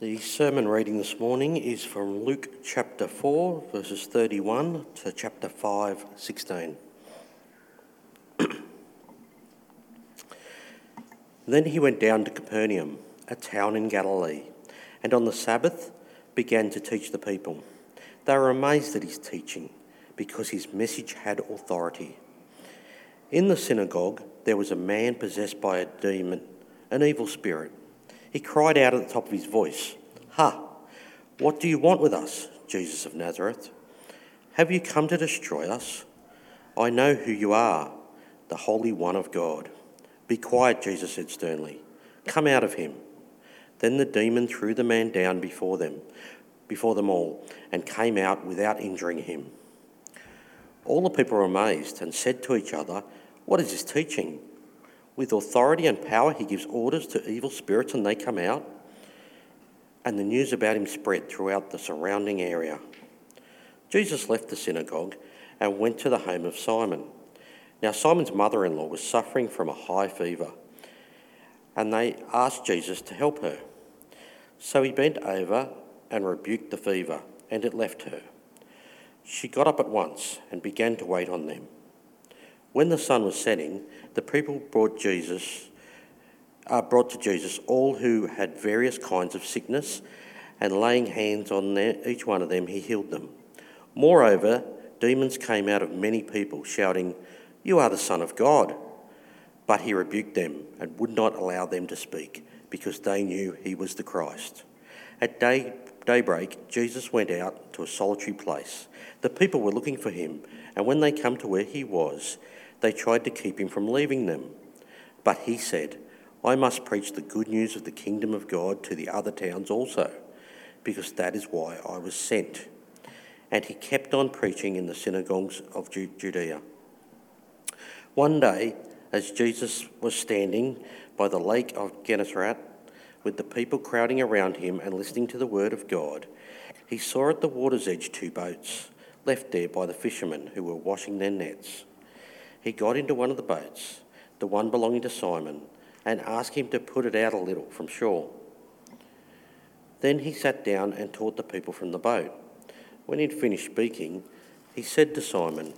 The sermon reading this morning is from Luke chapter 4, verses 31 to chapter 5, 16. then he went down to Capernaum, a town in Galilee, and on the Sabbath began to teach the people. They were amazed at his teaching because his message had authority. In the synagogue, there was a man possessed by a demon, an evil spirit. He cried out at the top of his voice, Ha! What do you want with us, Jesus of Nazareth? Have you come to destroy us? I know who you are, the Holy One of God. Be quiet, Jesus said sternly. Come out of him. Then the demon threw the man down before them, before them all, and came out without injuring him. All the people were amazed and said to each other, What is this teaching? With authority and power, he gives orders to evil spirits and they come out. And the news about him spread throughout the surrounding area. Jesus left the synagogue and went to the home of Simon. Now, Simon's mother in law was suffering from a high fever, and they asked Jesus to help her. So he bent over and rebuked the fever, and it left her. She got up at once and began to wait on them. When the sun was setting, the people brought Jesus, uh, brought to Jesus all who had various kinds of sickness, and laying hands on their, each one of them, he healed them. Moreover, demons came out of many people, shouting, "You are the Son of God!" But he rebuked them and would not allow them to speak, because they knew he was the Christ. At day, daybreak, Jesus went out to a solitary place. The people were looking for him, and when they come to where he was, they tried to keep him from leaving them. But he said, I must preach the good news of the kingdom of God to the other towns also, because that is why I was sent. And he kept on preaching in the synagogues of Judea. One day, as Jesus was standing by the lake of Gennesaret, with the people crowding around him and listening to the word of God, he saw at the water's edge two boats left there by the fishermen who were washing their nets. He got into one of the boats, the one belonging to Simon, and asked him to put it out a little from shore. Then he sat down and taught the people from the boat. When he'd finished speaking, he said to Simon,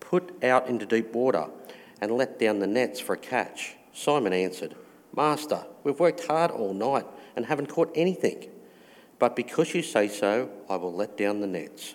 Put out into deep water and let down the nets for a catch. Simon answered, Master, we've worked hard all night and haven't caught anything. But because you say so, I will let down the nets.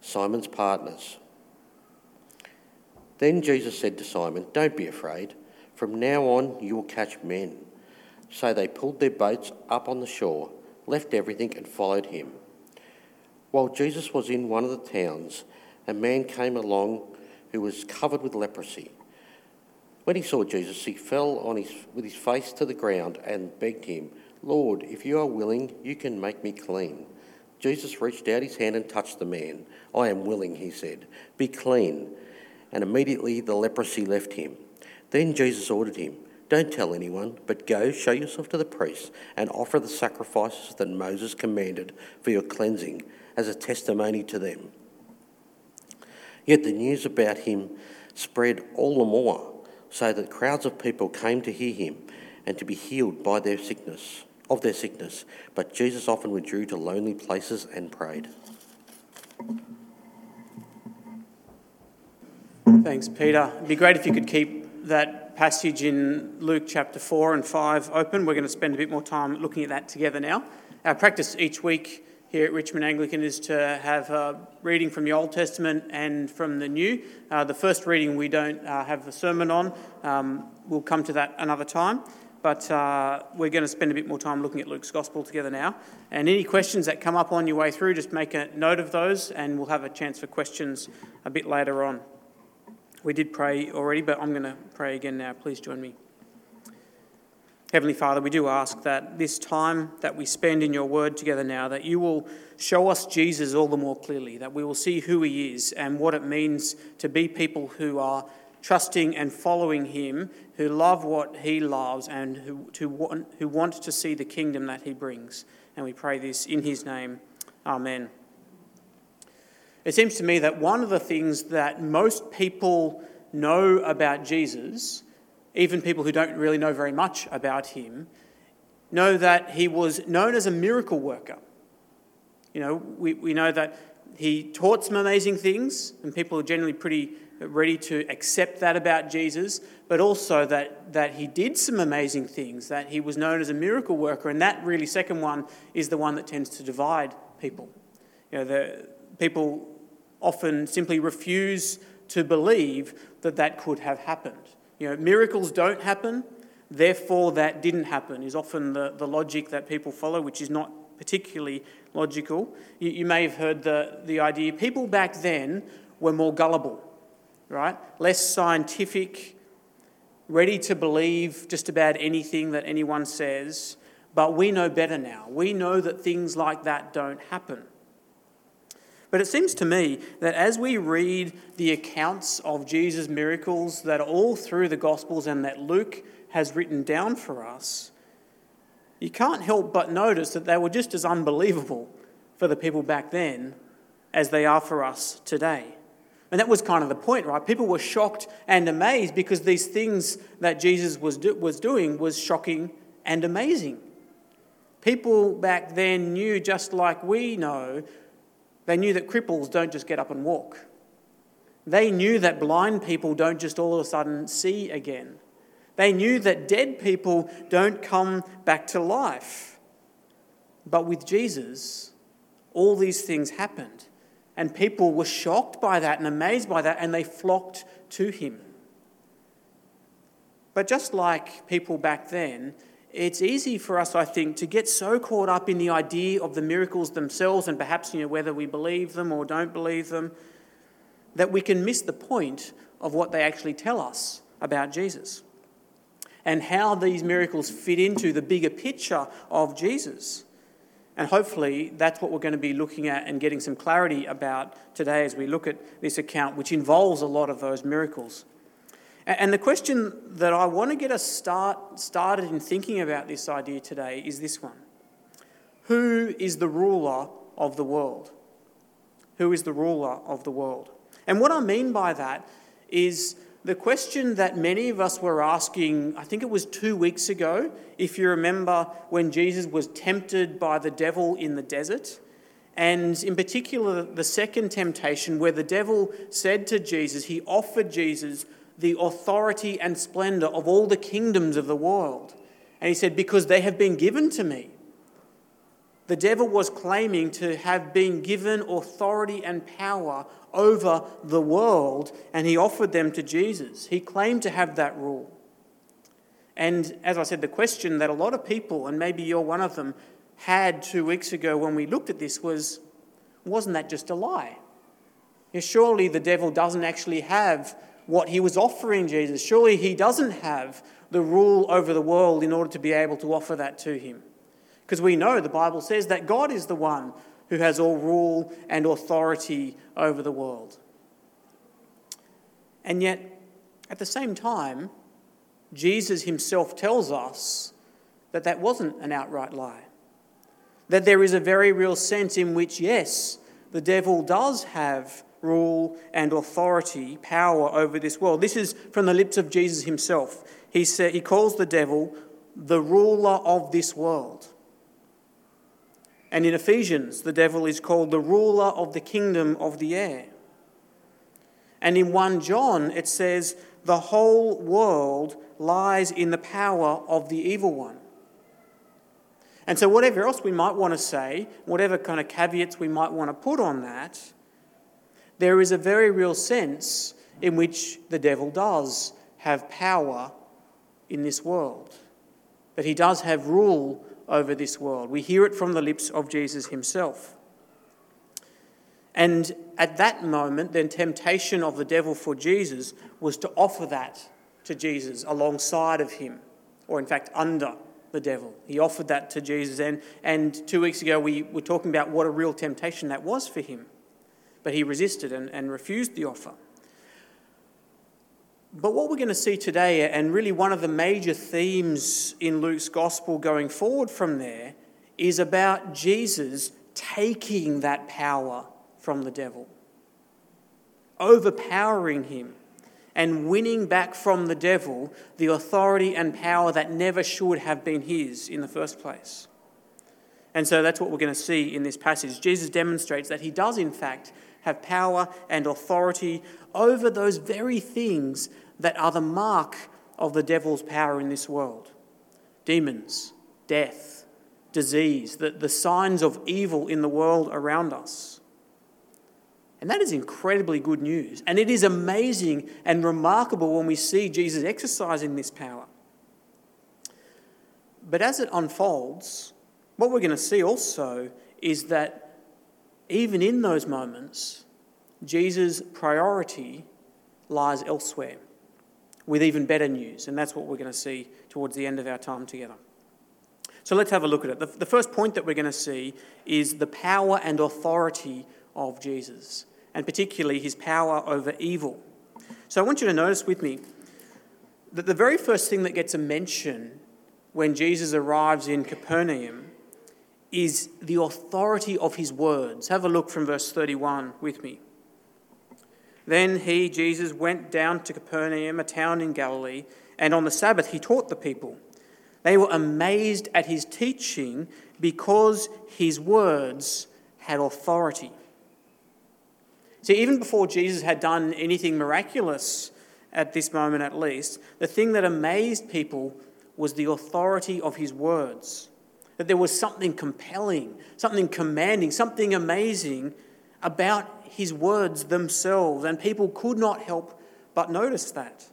Simon's partners. Then Jesus said to Simon, Don't be afraid. From now on, you will catch men. So they pulled their boats up on the shore, left everything, and followed him. While Jesus was in one of the towns, a man came along who was covered with leprosy. When he saw Jesus, he fell on his, with his face to the ground and begged him, Lord, if you are willing, you can make me clean. Jesus reached out his hand and touched the man. I am willing, he said. Be clean. And immediately the leprosy left him. Then Jesus ordered him, Don't tell anyone, but go, show yourself to the priests, and offer the sacrifices that Moses commanded for your cleansing as a testimony to them. Yet the news about him spread all the more, so that crowds of people came to hear him and to be healed by their sickness of their sickness, but Jesus often withdrew to lonely places and prayed. Thanks, Peter. It'd be great if you could keep that passage in Luke chapter 4 and 5 open. We're going to spend a bit more time looking at that together now. Our practice each week here at Richmond Anglican is to have a reading from the Old Testament and from the New. Uh, the first reading we don't uh, have a sermon on. Um, we'll come to that another time but uh, we're going to spend a bit more time looking at Luke's Gospel together now. And any questions that come up on your way through, just make a note of those, and we'll have a chance for questions a bit later on. We did pray already, but I'm going to pray again now. Please join me. Heavenly Father, we do ask that this time that we spend in your word together now, that you will show us Jesus all the more clearly, that we will see who he is and what it means to be people who are trusting and following him, who love what he loves, and who, who, want, who want to see the kingdom that he brings. And we pray this in his name. Amen. It seems to me that one of the things that most people know about Jesus even people who don't really know very much about him, know that he was known as a miracle worker. You know, we, we know that he taught some amazing things, and people are generally pretty ready to accept that about Jesus, but also that, that he did some amazing things, that he was known as a miracle worker, and that really, second one, is the one that tends to divide people. You know, the, people often simply refuse to believe that that could have happened. You know, miracles don't happen, therefore that didn't happen, is often the, the logic that people follow, which is not particularly logical. You, you may have heard the, the idea people back then were more gullible, right? Less scientific, ready to believe just about anything that anyone says. But we know better now. We know that things like that don't happen. But it seems to me that as we read the accounts of Jesus' miracles that are all through the Gospels and that Luke has written down for us, you can't help but notice that they were just as unbelievable for the people back then as they are for us today. And that was kind of the point, right? People were shocked and amazed because these things that Jesus was, do- was doing was shocking and amazing. People back then knew, just like we know, they knew that cripples don't just get up and walk. They knew that blind people don't just all of a sudden see again. They knew that dead people don't come back to life. But with Jesus, all these things happened. And people were shocked by that and amazed by that, and they flocked to him. But just like people back then, it's easy for us, I think, to get so caught up in the idea of the miracles themselves and perhaps you know, whether we believe them or don't believe them, that we can miss the point of what they actually tell us about Jesus and how these miracles fit into the bigger picture of Jesus. And hopefully, that's what we're going to be looking at and getting some clarity about today as we look at this account, which involves a lot of those miracles. And the question that I want to get us start, started in thinking about this idea today is this one Who is the ruler of the world? Who is the ruler of the world? And what I mean by that is the question that many of us were asking, I think it was two weeks ago, if you remember when Jesus was tempted by the devil in the desert. And in particular, the second temptation, where the devil said to Jesus, he offered Jesus the authority and splendor of all the kingdoms of the world. And he said, Because they have been given to me. The devil was claiming to have been given authority and power over the world, and he offered them to Jesus. He claimed to have that rule. And as I said, the question that a lot of people, and maybe you're one of them, had two weeks ago when we looked at this was wasn't that just a lie? surely the devil doesn't actually have what he was offering Jesus. Surely he doesn't have the rule over the world in order to be able to offer that to him. Because we know the Bible says that God is the one who has all rule and authority over the world. And yet, at the same time, Jesus himself tells us that that wasn't an outright lie. That there is a very real sense in which, yes, the devil does have rule, and authority, power over this world. This is from the lips of Jesus himself. He, said, he calls the devil the ruler of this world. And in Ephesians, the devil is called the ruler of the kingdom of the air. And in 1 John, it says, the whole world lies in the power of the evil one. And so, whatever else we might want to say, whatever kind of caveats we might want to put on that, there is a very real sense in which the devil does have power in this world, that he does have rule over this world. We hear it from the lips of Jesus himself. And at that moment, the temptation of the devil for Jesus was to offer that to Jesus alongside of him, or in fact, under the devil. He offered that to Jesus. And, and two weeks ago, we were talking about what a real temptation that was for him. But he resisted and, and refused the offer. But what we're going to see today, and really one of the major themes in Luke's gospel going forward from there, is about Jesus taking that power from the devil, overpowering him, and winning back from the devil the authority and power that never should have been his in the first place. And so that's what we're going to see in this passage. Jesus demonstrates that he does, in fact, have power and authority over those very things that are the mark of the devil's power in this world demons, death, disease, the, the signs of evil in the world around us. And that is incredibly good news. And it is amazing and remarkable when we see Jesus exercising this power. But as it unfolds, what we're going to see also is that even in those moments, Jesus' priority lies elsewhere with even better news. And that's what we're going to see towards the end of our time together. So let's have a look at it. The, the first point that we're going to see is the power and authority of Jesus, and particularly his power over evil. So I want you to notice with me that the very first thing that gets a mention when Jesus arrives in Capernaum is the authority of his words. Have a look from verse 31 with me. Then he, Jesus, went down to Capernaum, a town in Galilee, and on the Sabbath he taught the people. They were amazed at his teaching because his words had authority. See, even before Jesus had done anything miraculous at this moment at least, the thing that amazed people was the authority of his words. That there was something compelling, something commanding, something amazing about his words themselves, and people could not help but notice that.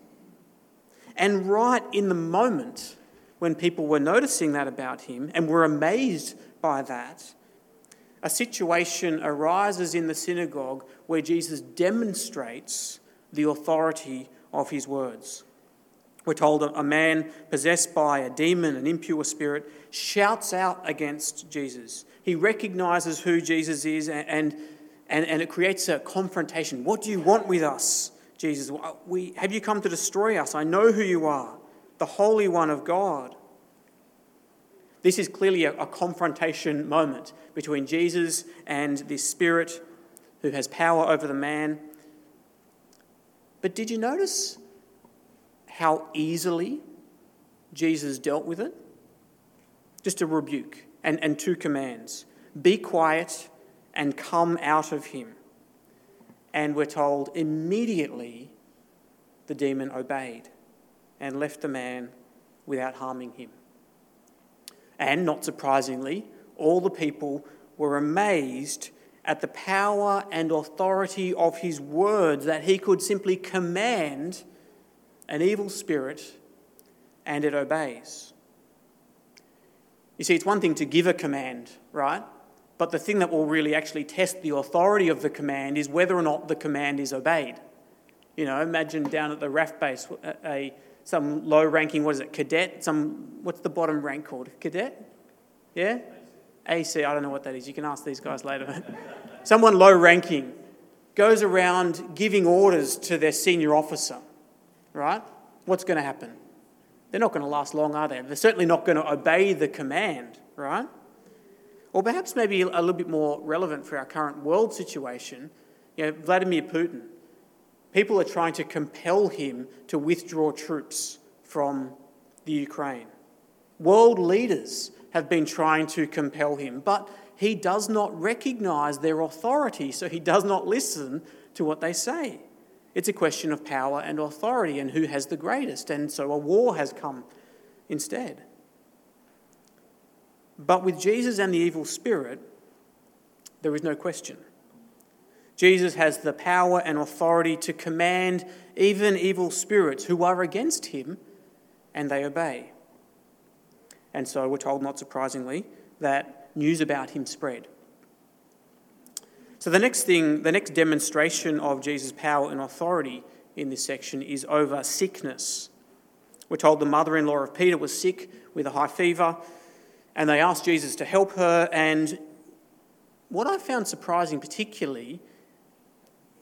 And right in the moment when people were noticing that about him and were amazed by that, a situation arises in the synagogue where Jesus demonstrates the authority of his words. We're told a man possessed by a demon, an impure spirit, shouts out against Jesus. He recognizes who Jesus is and, and, and it creates a confrontation. What do you want with us, Jesus? We, have you come to destroy us? I know who you are the Holy One of God. This is clearly a, a confrontation moment between Jesus and this spirit who has power over the man. But did you notice how easily Jesus dealt with it? Just a rebuke and, and two commands be quiet and come out of him. And we're told immediately the demon obeyed and left the man without harming him. And not surprisingly, all the people were amazed at the power and authority of his words that he could simply command an evil spirit and it obeys. You see, it's one thing to give a command, right? But the thing that will really actually test the authority of the command is whether or not the command is obeyed. You know, imagine down at the RAF base, a, some low ranking, what is it, cadet? Some, what's the bottom rank called? Cadet? Yeah? AC, I don't know what that is. You can ask these guys later. Someone low ranking goes around giving orders to their senior officer, right? What's going to happen? They're not going to last long, are they? They're certainly not going to obey the command, right? Or perhaps maybe a little bit more relevant for our current world situation, you know, Vladimir Putin People are trying to compel him to withdraw troops from the Ukraine. World leaders have been trying to compel him, but he does not recognize their authority, so he does not listen to what they say. It's a question of power and authority and who has the greatest, and so a war has come instead. But with Jesus and the evil spirit, there is no question. Jesus has the power and authority to command even evil spirits who are against him, and they obey. And so we're told, not surprisingly, that news about him spread. So the next thing, the next demonstration of Jesus' power and authority in this section is over sickness. We're told the mother in law of Peter was sick with a high fever, and they asked Jesus to help her. And what I found surprising, particularly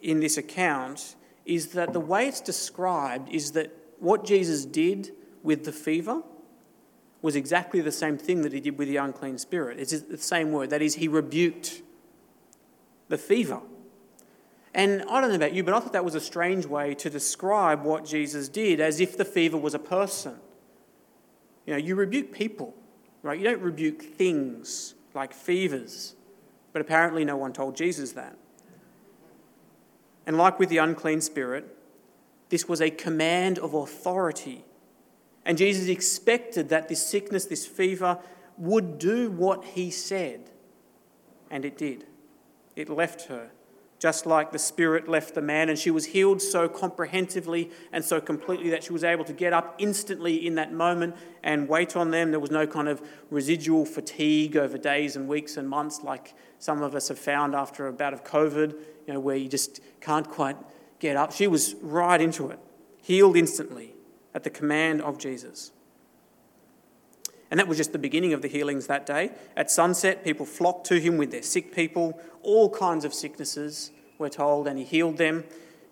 in this account, is that the way it's described is that what Jesus did with the fever was exactly the same thing that he did with the unclean spirit. It's the same word. That is, he rebuked the fever. And I don't know about you, but I thought that was a strange way to describe what Jesus did, as if the fever was a person. You know, you rebuke people, right? You don't rebuke things like fevers. But apparently, no one told Jesus that. And like with the unclean spirit, this was a command of authority. And Jesus expected that this sickness, this fever, would do what he said. And it did. It left her just like the Spirit left the man, and she was healed so comprehensively and so completely that she was able to get up instantly in that moment and wait on them. There was no kind of residual fatigue over days and weeks and months like some of us have found after a bout of COVID, you know, where you just can't quite get up. She was right into it, healed instantly at the command of Jesus. And that was just the beginning of the healings that day. At sunset, people flocked to him with their sick people, all kinds of sicknesses, we're told, and he healed them,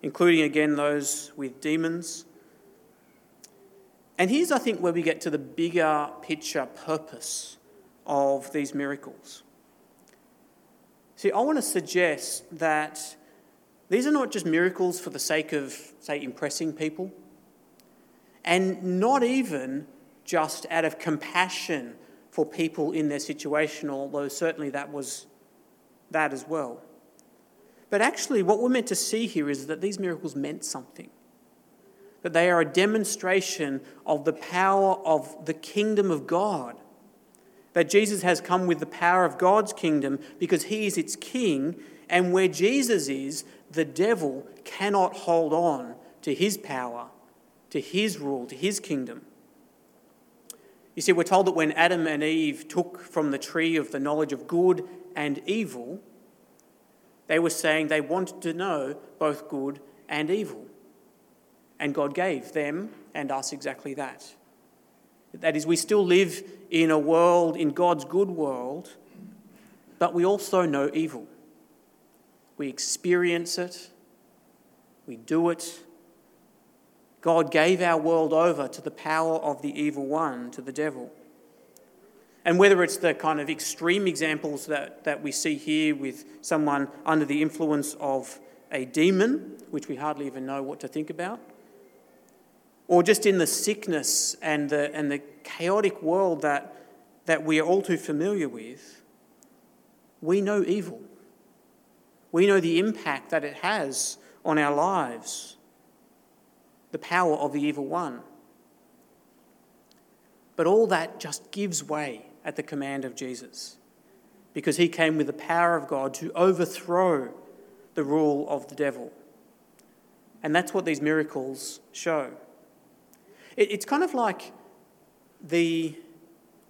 including again those with demons. And here's, I think, where we get to the bigger picture purpose of these miracles. See, I want to suggest that these are not just miracles for the sake of, say, impressing people, and not even just out of compassion for people in their situation, although certainly that was that as well. But actually, what we're meant to see here is that these miracles meant something. That they are a demonstration of the power of the kingdom of God. That Jesus has come with the power of God's kingdom because he is its king, and where Jesus is, the devil cannot hold on to his power, to his rule, to his kingdom. You see, we're told that when Adam and Eve took from the tree of the knowledge of good and evil, they were saying they wanted to know both good and evil. And God gave them and us exactly that. That is, we still live in a world, in God's good world, but we also know evil. We experience it, we do it, God gave our world over to the power of the evil one, to the devil. And whether it's the kind of extreme examples that, that we see here with someone under the influence of a demon, which we hardly even know what to think about, or just in the sickness and the, and the chaotic world that, that we are all too familiar with, we know evil. We know the impact that it has on our lives the power of the evil one. But all that just gives way at the command of Jesus because he came with the power of God to overthrow the rule of the devil. And that's what these miracles show. it's kind of like the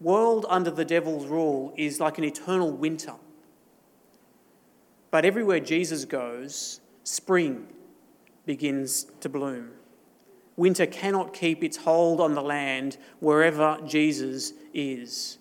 world under the devil's rule is like an eternal winter. But everywhere Jesus goes, spring begins to bloom. Winter cannot keep its hold on the land wherever Jesus is.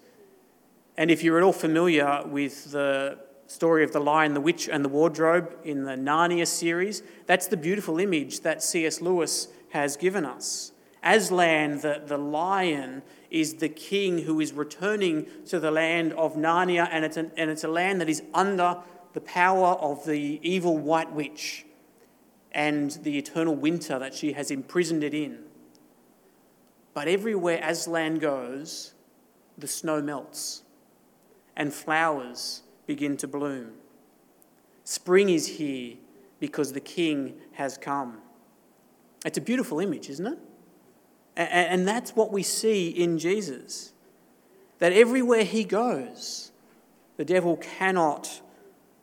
And if you're at all familiar with the story of the lion, the witch, and the wardrobe in the Narnia series, that's the beautiful image that C.S. Lewis has given us. Aslan, the, the lion, is the king who is returning to the land of Narnia, and it's, an, and it's a land that is under the power of the evil white witch and the eternal winter that she has imprisoned it in. But everywhere Aslan goes, the snow melts and flowers begin to bloom. Spring is here because the king has come. It's a beautiful image, isn't it? And that's what we see in Jesus. That everywhere he goes, the devil cannot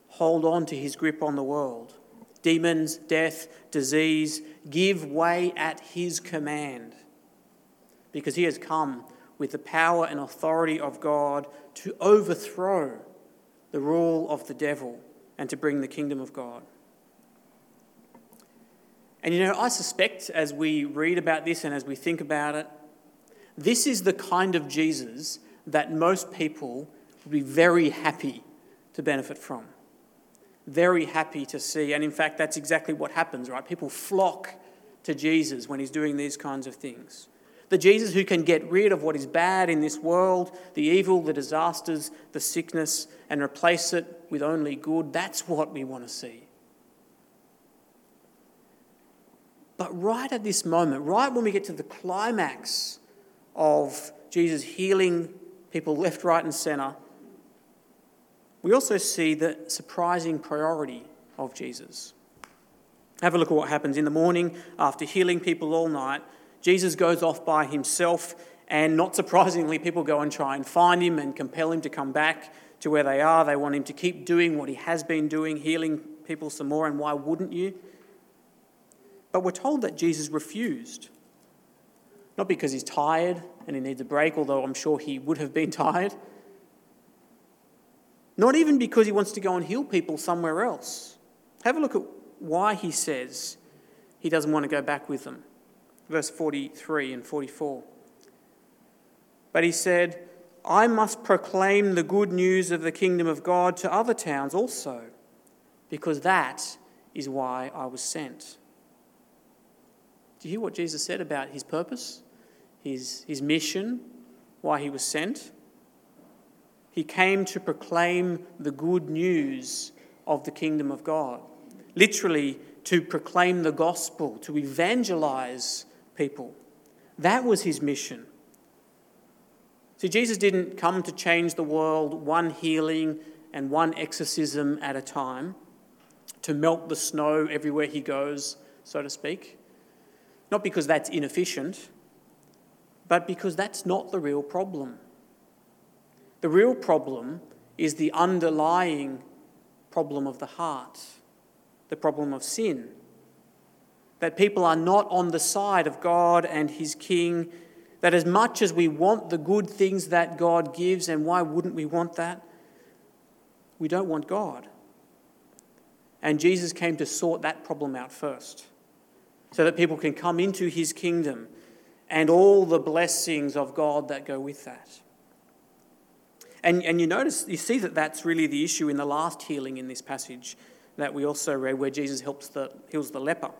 hold on to his grip on the world demons, death, disease give way at his command because he has come with the power and authority of God to overthrow the rule of the devil and to bring the kingdom of God. And you know, I suspect as we read about this and as we think about it, This is the kind of Jesus that most people would be very happy to benefit from. Very happy to see. And in fact, that's exactly what happens, right? People flock to Jesus when he's doing these kinds of things. The Jesus who can get rid of what is bad in this world, the evil, the disasters, the sickness, and replace it with only good. That's what we want to see. But right at this moment, right when we get to the climax of Jesus healing people left, right, and centre, we also see the surprising priority of Jesus. Have a look at what happens in the morning after healing people all night. Jesus goes off by himself, and not surprisingly, people go and try and find him and compel him to come back to where they are. They want him to keep doing what he has been doing, healing people some more, and why wouldn't you? But we're told that Jesus refused. Not because he's tired and he needs a break, although I'm sure he would have been tired. Not even because he wants to go and heal people somewhere else. Have a look at why he says he doesn't want to go back with them. Verse 43 and 44. But he said, I must proclaim the good news of the kingdom of God to other towns also, because that is why I was sent. Do you hear what Jesus said about his purpose, his, his mission, why he was sent? He came to proclaim the good news of the kingdom of God. Literally, to proclaim the gospel, to evangelize people. That was his mission. See, Jesus didn't come to change the world one healing and one exorcism at a time, to melt the snow everywhere he goes, so to speak. Not because that's inefficient, but because that's not the real problem. The real problem is the underlying problem of the heart, the problem of sin. That people are not on the side of God and His King. That as much as we want the good things that God gives, and why wouldn't we want that? We don't want God. And Jesus came to sort that problem out first so that people can come into his kingdom and all the blessings of God that go with that. And, and you notice, you see that that's really the issue in the last healing in this passage that we also read, where Jesus helps the, heals the leper.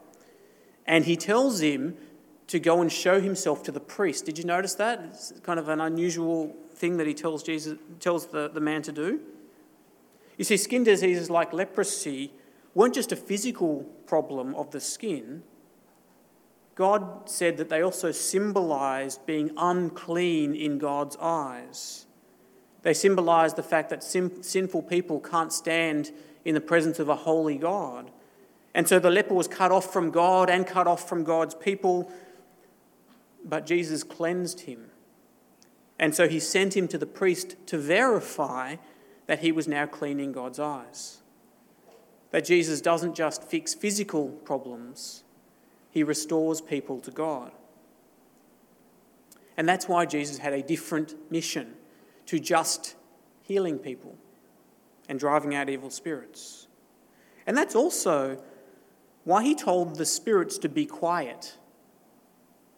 And he tells him to go and show himself to the priest. Did you notice that? It's kind of an unusual thing that he tells Jesus tells the, the man to do. You see, skin diseases like leprosy weren't just a physical problem of the skin, God said that they also symbolized being unclean in God's eyes. They symbolized the fact that sin- sinful people can't stand in the presence of a holy God. And so the leper was cut off from God and cut off from God's people, but Jesus cleansed him. And so he sent him to the priest to verify that he was now clean in God's eyes. That Jesus doesn't just fix physical problems, he restores people to God. And that's why Jesus had a different mission to just healing people and driving out evil spirits. And that's also why he told the spirits to be quiet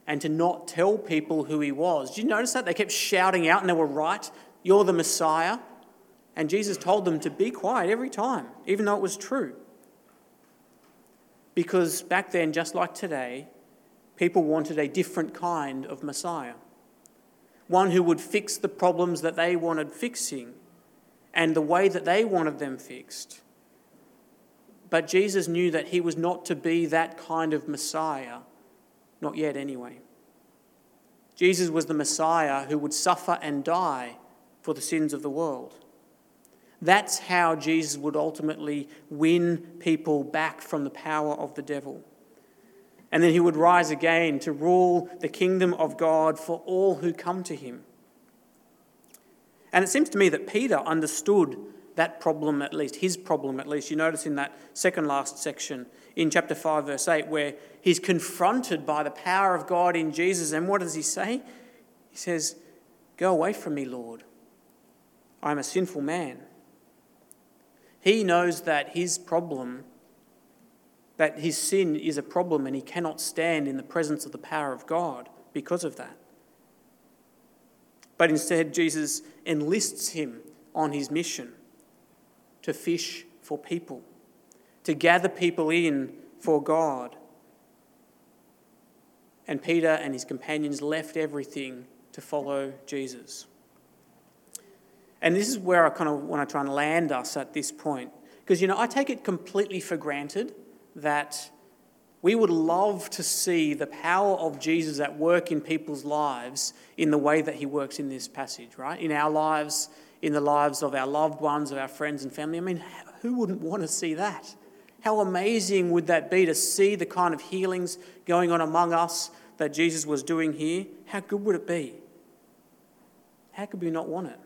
and to not tell people who he was. Did you notice that? They kept shouting out and they were right, You're the Messiah. And Jesus told them to be quiet every time, even though it was true. Because back then, just like today, people wanted a different kind of Messiah. One who would fix the problems that they wanted fixing and the way that they wanted them fixed. But Jesus knew that he was not to be that kind of Messiah, not yet anyway. Jesus was the Messiah who would suffer and die for the sins of the world. That's how Jesus would ultimately win people back from the power of the devil. And then he would rise again to rule the kingdom of God for all who come to him. And it seems to me that Peter understood that problem at least, his problem at least. You notice in that second last section in chapter 5, verse 8, where he's confronted by the power of God in Jesus. And what does he say? He says, Go away from me, Lord. I am a sinful man. He knows that his problem, that his sin is a problem and he cannot stand in the presence of the power of God because of that. but instead Jesus enlists him on his mission to fish for people, to gather people in for God. And Peter and his companions left everything to follow Jesus. And this is where I kind of want to try and land us at this point. Because, you know, I take it completely for granted that we would love to see the power of Jesus at work in people's lives in the way that he works in this passage, right? In our lives, in the lives of our loved ones, of our friends and family. I mean, who wouldn't want to see that? How amazing would that be to see the kind of healings going on among us that Jesus was doing here? How good would it be? How could we not want it?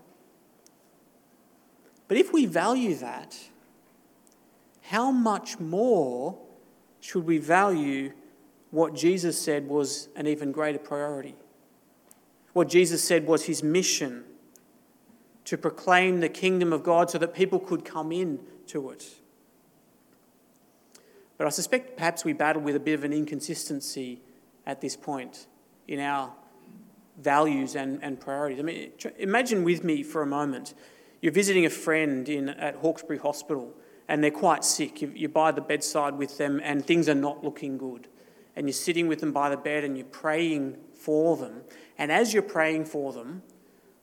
But if we value that, how much more should we value what Jesus said was an even greater priority? What Jesus said was his mission to proclaim the kingdom of God so that people could come in to it. But I suspect perhaps we battle with a bit of an inconsistency at this point in our values and, and priorities. I mean, imagine with me for a moment you're visiting a friend in, at Hawkesbury Hospital and they're quite sick. You, you're by the bedside with them and things are not looking good. And you're sitting with them by the bed and you're praying for them. And as you're praying for them,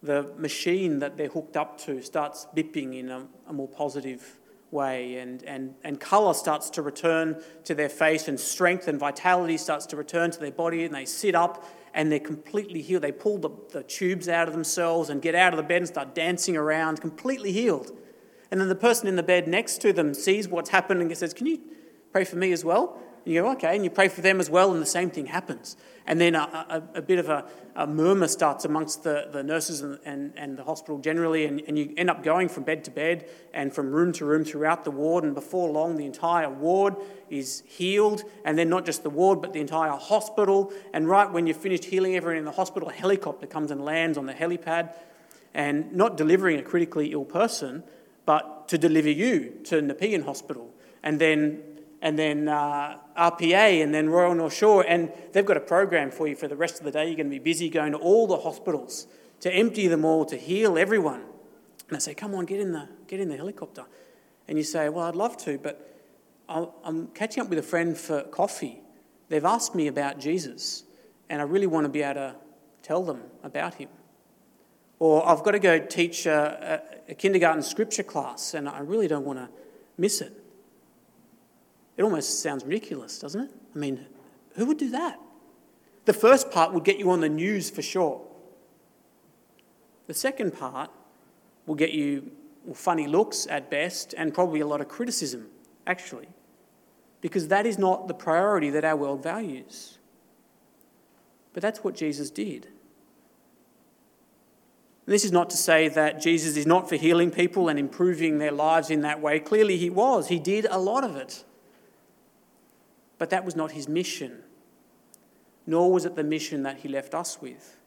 the machine that they're hooked up to starts bipping in a, a more positive way, and, and, and colour starts to return to their face, and strength and vitality starts to return to their body, and they sit up and they're completely healed. They pull the, the tubes out of themselves and get out of the bed and start dancing around, completely healed. And then the person in the bed next to them sees what's happened and says, Can you pray for me as well? You go, Okay. And you pray for them as well, and the same thing happens. And then a, a, a bit of a, a, murmur starts amongst the, the nurses and, and, and the hospital generally, and, and you end up going from bed to bed and from room to room throughout the ward. And before long, the entire ward is healed, and then not just the ward, but the entire hospital. And right when you've finished healing everyone in the hospital, a helicopter comes and lands on the helipad, and not delivering a critically ill person, but to deliver you to Nepean Hospital. And then and then uh, RPA, and then Royal North Shore, and they've got a program for you for the rest of the day. You're going to be busy going to all the hospitals to empty them all, to heal everyone. And I say, "Come on, get in the get in the helicopter." And you say, "Well, I'd love to, but I'm catching up with a friend for coffee. They've asked me about Jesus, and I really want to be able to tell them about him." Or I've got to go teach a, a, a kindergarten scripture class, and I really don't want to miss it. It almost sounds ridiculous, doesn't it? I mean, who would do that? The first part would get you on the news for sure. The second part will get you funny looks at best and probably a lot of criticism, actually, because that is not the priority that our world values. But that's what Jesus did. This is not to say that Jesus is not for healing people and improving their lives in that way. Clearly, he was. He did a lot of it. But that was not his mission, nor was it the mission that he left us with.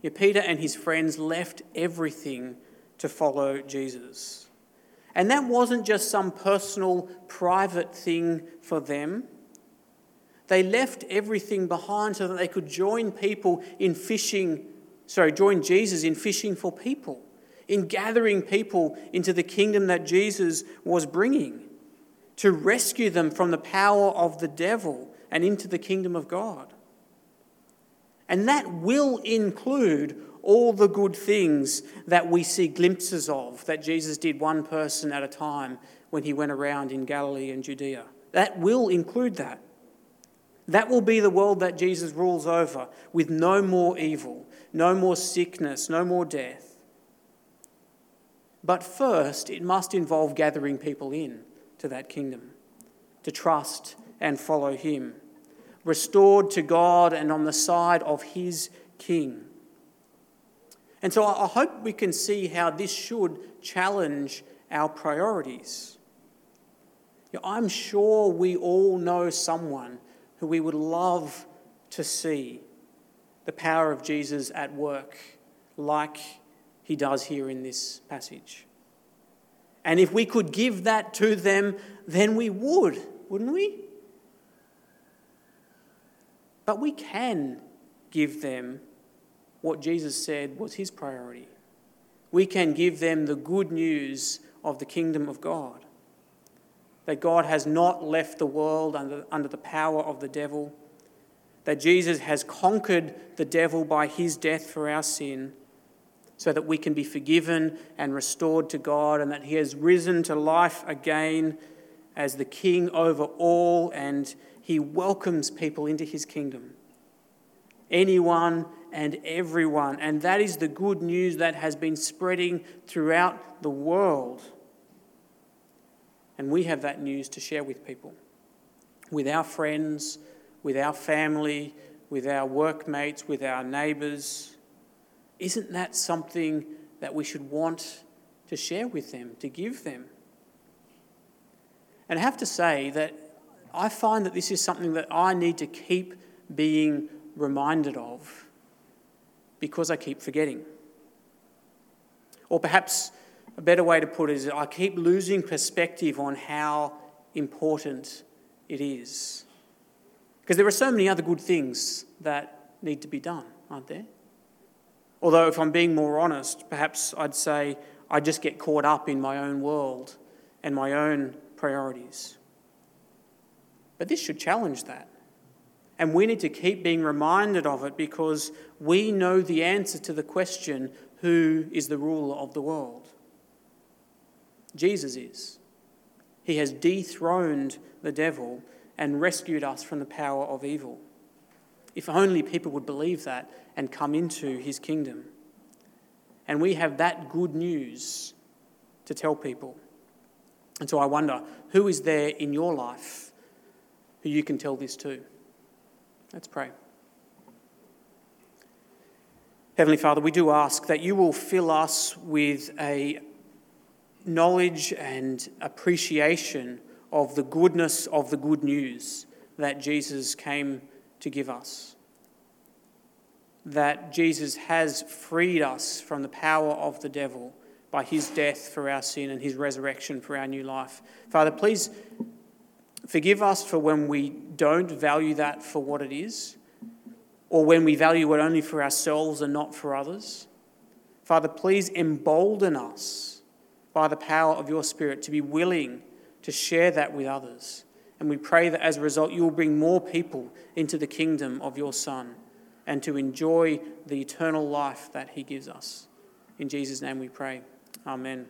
Yet Peter and his friends left everything to follow Jesus. And that wasn't just some personal, private thing for them. They left everything behind so that they could join people in fishing, sorry, join Jesus in fishing for people, in gathering people into the kingdom that Jesus was bringing to rescue them from the power of the devil and into the kingdom of God. And that will include all the good things that we see glimpses of that Jesus did one person at a time when he went around in Galilee and Judea. That will include that. That will be the world that Jesus rules over with no more evil, no more sickness, no more death. But first, it must involve gathering people in to that kingdom, to trust and follow Him, restored to God and on the side of His King. And so I hope we can see how this should challenge our priorities. I'm sure we all know someone who we would love to see the power of Jesus at work, like he does here in this passage. And if we could give that to them, then we would, wouldn't we? But we can give them what Jesus said was his priority. We can give them the good news of the kingdom of God. That God has not left the world under, under the power of the devil. That Jesus has conquered the devil by his death for our sin, so that we can be forgiven and restored to God, and that he has risen to life again as the king over all, and he welcomes people into his kingdom. Anyone and everyone. And that is the good news that has been spreading throughout the world. And we have that news to share with people, with our friends, with our family, with our workmates, with our neighbours. Isn't that something that we should want to share with them, to give them? And I have to say that I find that this is something that I need to keep being reminded of because I keep forgetting. Or perhaps a better way to put it is I keep losing perspective on how important it is. Because there are so many other good things that need to be done, aren't there? Although, if I'm being more honest, perhaps I'd say I just get caught up in my own world and my own priorities. But this should challenge that. And we need to keep being reminded of it because we know the answer to the question who is the ruler of the world? Jesus is. He has dethroned the devil and rescued us from the power of evil. If only people would believe that and come into his kingdom. And we have that good news to tell people. And so I wonder who is there in your life who you can tell this to? Let's pray. Heavenly Father, we do ask that you will fill us with a knowledge and appreciation of the goodness of the good news that Jesus came to give us. That Jesus has freed us from the power of the devil by his death for our sin and his resurrection for our new life. Father, please Forgive us for when we don't value that for what it is, or when we value it only for ourselves and not for others. Father, please embolden us by the power of your Spirit to be willing to share that with others. And we pray that as a result, you will bring more people into the kingdom of your Son and to enjoy the eternal life that he gives us. In Jesus' name we pray. Amen.